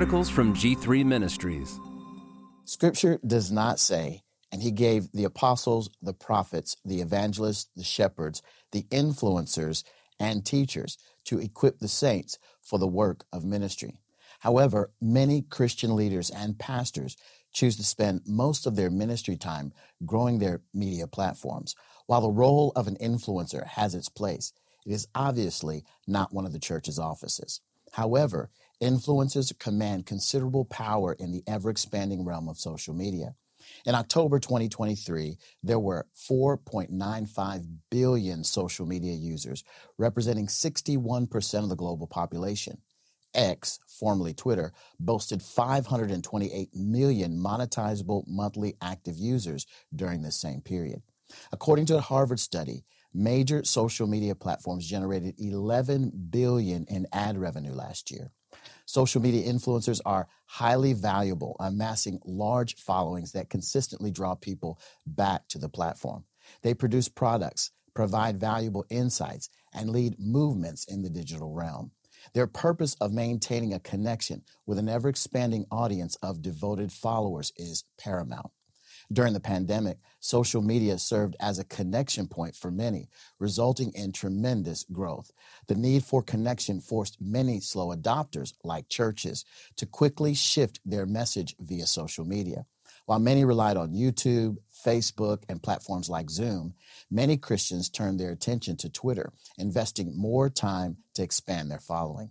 articles from G3 Ministries. Scripture does not say, and he gave the apostles, the prophets, the evangelists, the shepherds, the influencers, and teachers to equip the saints for the work of ministry. However, many Christian leaders and pastors choose to spend most of their ministry time growing their media platforms. While the role of an influencer has its place, it is obviously not one of the church's offices. However, influencers command considerable power in the ever expanding realm of social media. In October 2023, there were 4.95 billion social media users, representing 61% of the global population. X, formerly Twitter, boasted 528 million monetizable monthly active users during this same period. According to a Harvard study, major social media platforms generated 11 billion in ad revenue last year. Social media influencers are highly valuable, amassing large followings that consistently draw people back to the platform. They produce products, provide valuable insights, and lead movements in the digital realm. Their purpose of maintaining a connection with an ever expanding audience of devoted followers is paramount. During the pandemic, social media served as a connection point for many, resulting in tremendous growth. The need for connection forced many slow adopters, like churches, to quickly shift their message via social media. While many relied on YouTube, Facebook, and platforms like Zoom, many Christians turned their attention to Twitter, investing more time to expand their following.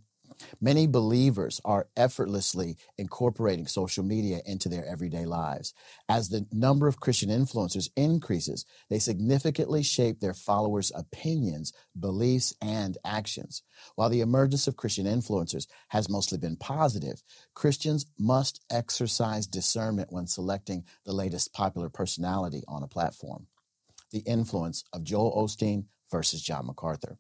Many believers are effortlessly incorporating social media into their everyday lives. As the number of Christian influencers increases, they significantly shape their followers' opinions, beliefs, and actions. While the emergence of Christian influencers has mostly been positive, Christians must exercise discernment when selecting the latest popular personality on a platform. The influence of Joel Osteen versus John MacArthur.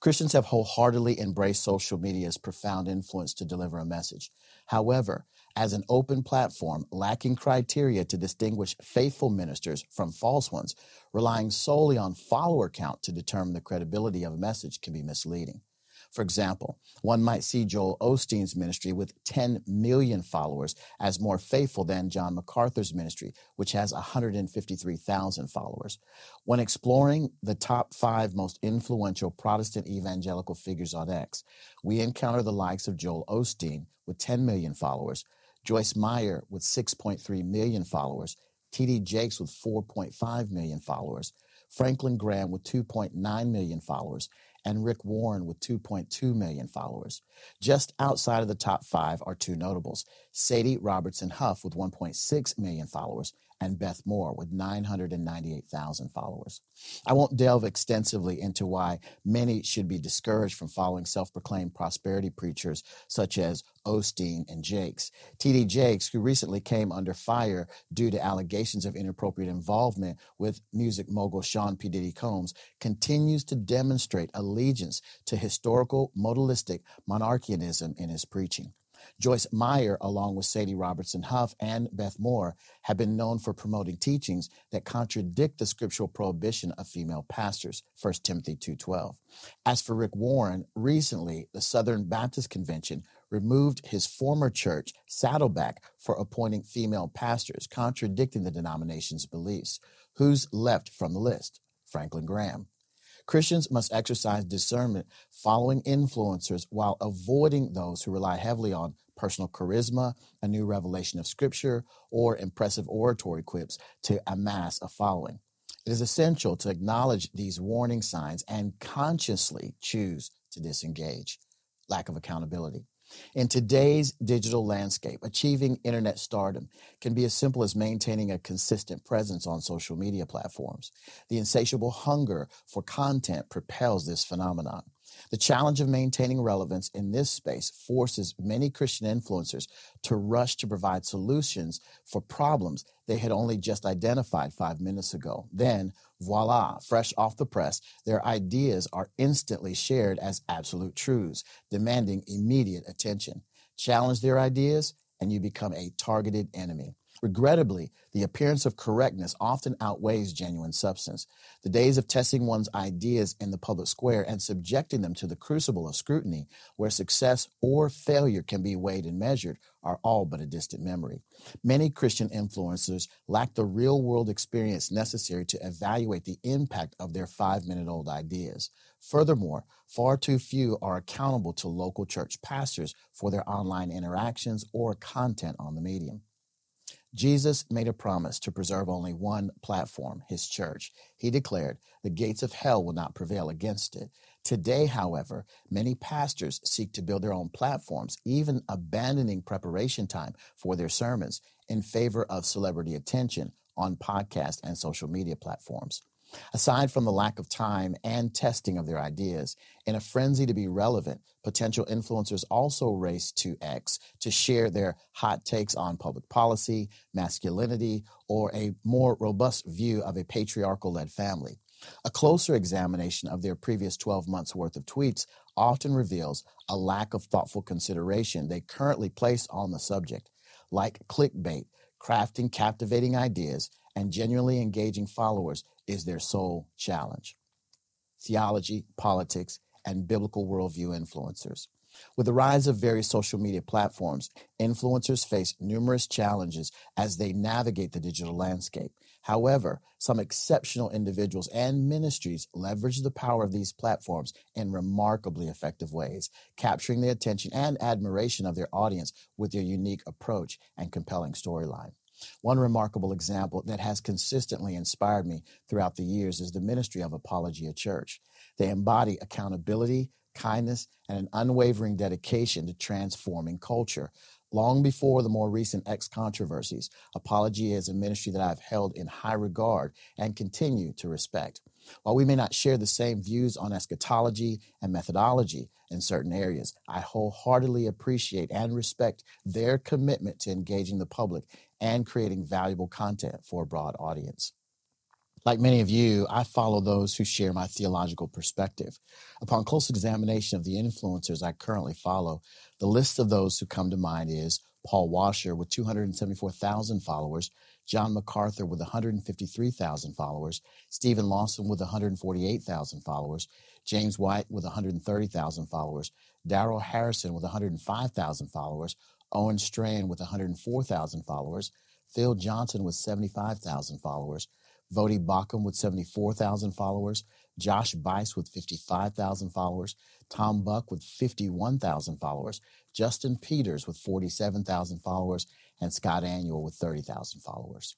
Christians have wholeheartedly embraced social media's profound influence to deliver a message. However, as an open platform lacking criteria to distinguish faithful ministers from false ones, relying solely on follower count to determine the credibility of a message can be misleading. For example, one might see Joel Osteen's ministry with 10 million followers as more faithful than John MacArthur's ministry, which has 153,000 followers. When exploring the top five most influential Protestant evangelical figures on X, we encounter the likes of Joel Osteen with 10 million followers, Joyce Meyer with 6.3 million followers, T.D. Jakes with 4.5 million followers, Franklin Graham with 2.9 million followers, and Rick Warren with 2.2 million followers. Just outside of the top five are two notables Sadie Robertson Huff with 1.6 million followers and Beth Moore with 998,000 followers. I won't delve extensively into why many should be discouraged from following self proclaimed prosperity preachers such as Osteen and Jakes. T.D. Jakes, who recently came under fire due to allegations of inappropriate involvement with music mogul Sean P. Diddy Combs, continues to demonstrate allegiance to historical modalistic monarchianism in his preaching. Joyce Meyer, along with Sadie Robertson Huff and Beth Moore, have been known for promoting teachings that contradict the scriptural prohibition of female pastors, 1 Timothy 2.12. As for Rick Warren, recently the Southern Baptist Convention removed his former church, Saddleback, for appointing female pastors, contradicting the denomination's beliefs. Who's left from the list? Franklin Graham. Christians must exercise discernment following influencers while avoiding those who rely heavily on personal charisma, a new revelation of scripture, or impressive oratory quips to amass a following. It is essential to acknowledge these warning signs and consciously choose to disengage. Lack of accountability. In today's digital landscape, achieving internet stardom can be as simple as maintaining a consistent presence on social media platforms. The insatiable hunger for content propels this phenomenon. The challenge of maintaining relevance in this space forces many Christian influencers to rush to provide solutions for problems they had only just identified five minutes ago. Then, voila, fresh off the press, their ideas are instantly shared as absolute truths, demanding immediate attention. Challenge their ideas, and you become a targeted enemy. Regrettably, the appearance of correctness often outweighs genuine substance. The days of testing one's ideas in the public square and subjecting them to the crucible of scrutiny, where success or failure can be weighed and measured, are all but a distant memory. Many Christian influencers lack the real world experience necessary to evaluate the impact of their five minute old ideas. Furthermore, far too few are accountable to local church pastors for their online interactions or content on the medium. Jesus made a promise to preserve only one platform, his church. He declared, The gates of hell will not prevail against it. Today, however, many pastors seek to build their own platforms, even abandoning preparation time for their sermons in favor of celebrity attention on podcast and social media platforms. Aside from the lack of time and testing of their ideas, in a frenzy to be relevant, potential influencers also race to X to share their hot takes on public policy, masculinity, or a more robust view of a patriarchal led family. A closer examination of their previous 12 months worth of tweets often reveals a lack of thoughtful consideration they currently place on the subject. Like clickbait, crafting captivating ideas and genuinely engaging followers is their sole challenge. Theology, politics, and biblical worldview influencers. With the rise of various social media platforms, influencers face numerous challenges as they navigate the digital landscape. However, some exceptional individuals and ministries leverage the power of these platforms in remarkably effective ways, capturing the attention and admiration of their audience with their unique approach and compelling storyline. One remarkable example that has consistently inspired me throughout the years is the ministry of Apologia Church. They embody accountability, kindness, and an unwavering dedication to transforming culture. Long before the more recent X controversies, Apologia is a ministry that I've held in high regard and continue to respect. While we may not share the same views on eschatology and methodology in certain areas, I wholeheartedly appreciate and respect their commitment to engaging the public and creating valuable content for a broad audience. Like many of you, I follow those who share my theological perspective. Upon close examination of the influencers I currently follow, the list of those who come to mind is Paul Washer with 274,000 followers, John MacArthur with 153,000 followers, Stephen Lawson with 148,000 followers, James White with 130,000 followers, Daryl Harrison with 105,000 followers, Owen Strachan with 104,000 followers, Phil Johnson with 75,000 followers, Voddie Baucham with 74,000 followers, Josh Buice with 55,000 followers, Tom Buck with 51,000 followers, Justin Peters with 47,000 followers, and Scott Aniol with 30,000 followers.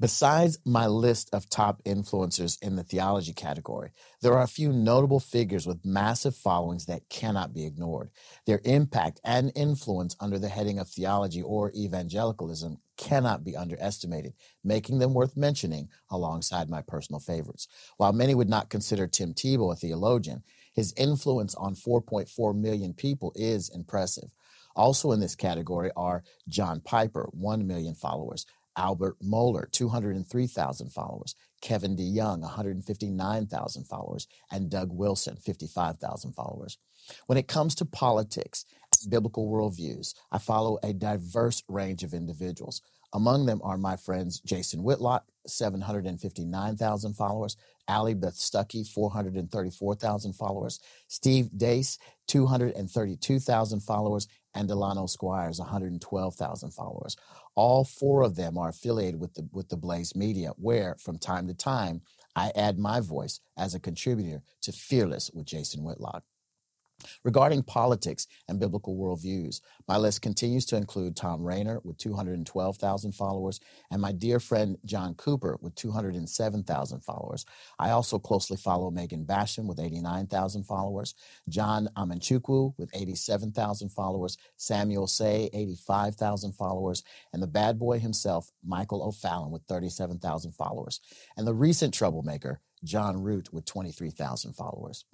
Besides my list of top influencers in the theology category, there are a few notable figures with massive followings that cannot be ignored. Their impact and influence under the heading of theology or evangelicalism cannot be underestimated, making them worth mentioning alongside my personal favorites. While many would not consider Tim Tebow a theologian, his influence on 4.4 million people is impressive. Also in this category are John Piper, 1 million followers, Albert Mohler, 203,000 followers, Kevin DeYoung, 159,000 followers, and Doug Wilson, 55,000 followers. When it comes to politics biblical worldviews, I follow a diverse range of individuals. Among them are my friends Jason Whitlock, 759,000 followers, Allie Beth Stuckey, 434,000 followers, Steve Deace, 232,000 followers, and Delano Squires, 112,000 followers. All four of them are affiliated with the with the Blaze Media, where from time to time I add my voice as a contributor to Fearless with Jason Whitlock. Regarding politics and biblical worldviews, my list continues to include Tom Rainer with 212,000 followers and my dear friend John Cooper with 207,000 followers. I also closely follow Megan Basham with 89,000 followers, John Amanchukwu with 87,000 followers, Samuel Sey, 85,000 followers, and the bad boy himself, Michael O'Fallon with 37,000 followers, and the recent troublemaker, John Root with 23,000 followers.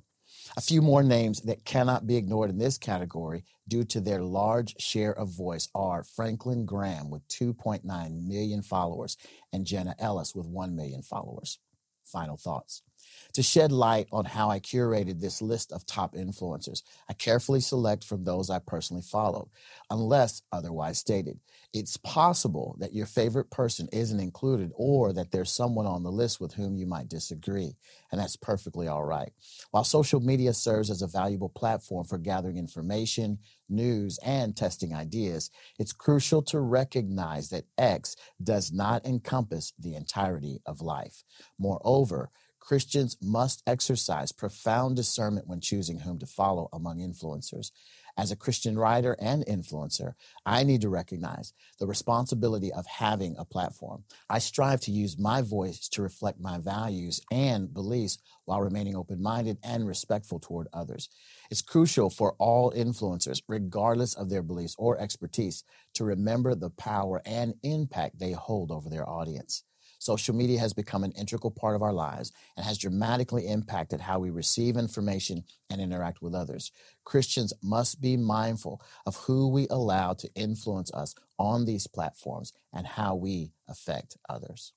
A few more names that cannot be ignored in this category due to their large share of voice are Franklin Graham with 2.9 million followers and Jenna Ellis with 1 million followers. Final thoughts. To shed light on how I curated this list of top influencers, I carefully select from those I personally follow, unless otherwise stated. It's possible that your favorite person isn't included or that there's someone on the list with whom you might disagree, and that's perfectly all right. While social media serves as a valuable platform for gathering information, news, and testing ideas, it's crucial to recognize that X does not encompass the entirety of life. Moreover, Christians must exercise profound discernment when choosing whom to follow among influencers. As a Christian writer and influencer, I need to recognize the responsibility of having a platform. I strive to use my voice to reflect my values and beliefs while remaining open minded and respectful toward others. It's crucial for all influencers, regardless of their beliefs or expertise, to remember the power and impact they hold over their audience. Social media has become an integral part of our lives and has dramatically impacted how we receive information and interact with others. Christians must be mindful of who we allow to influence us on these platforms and how we affect others.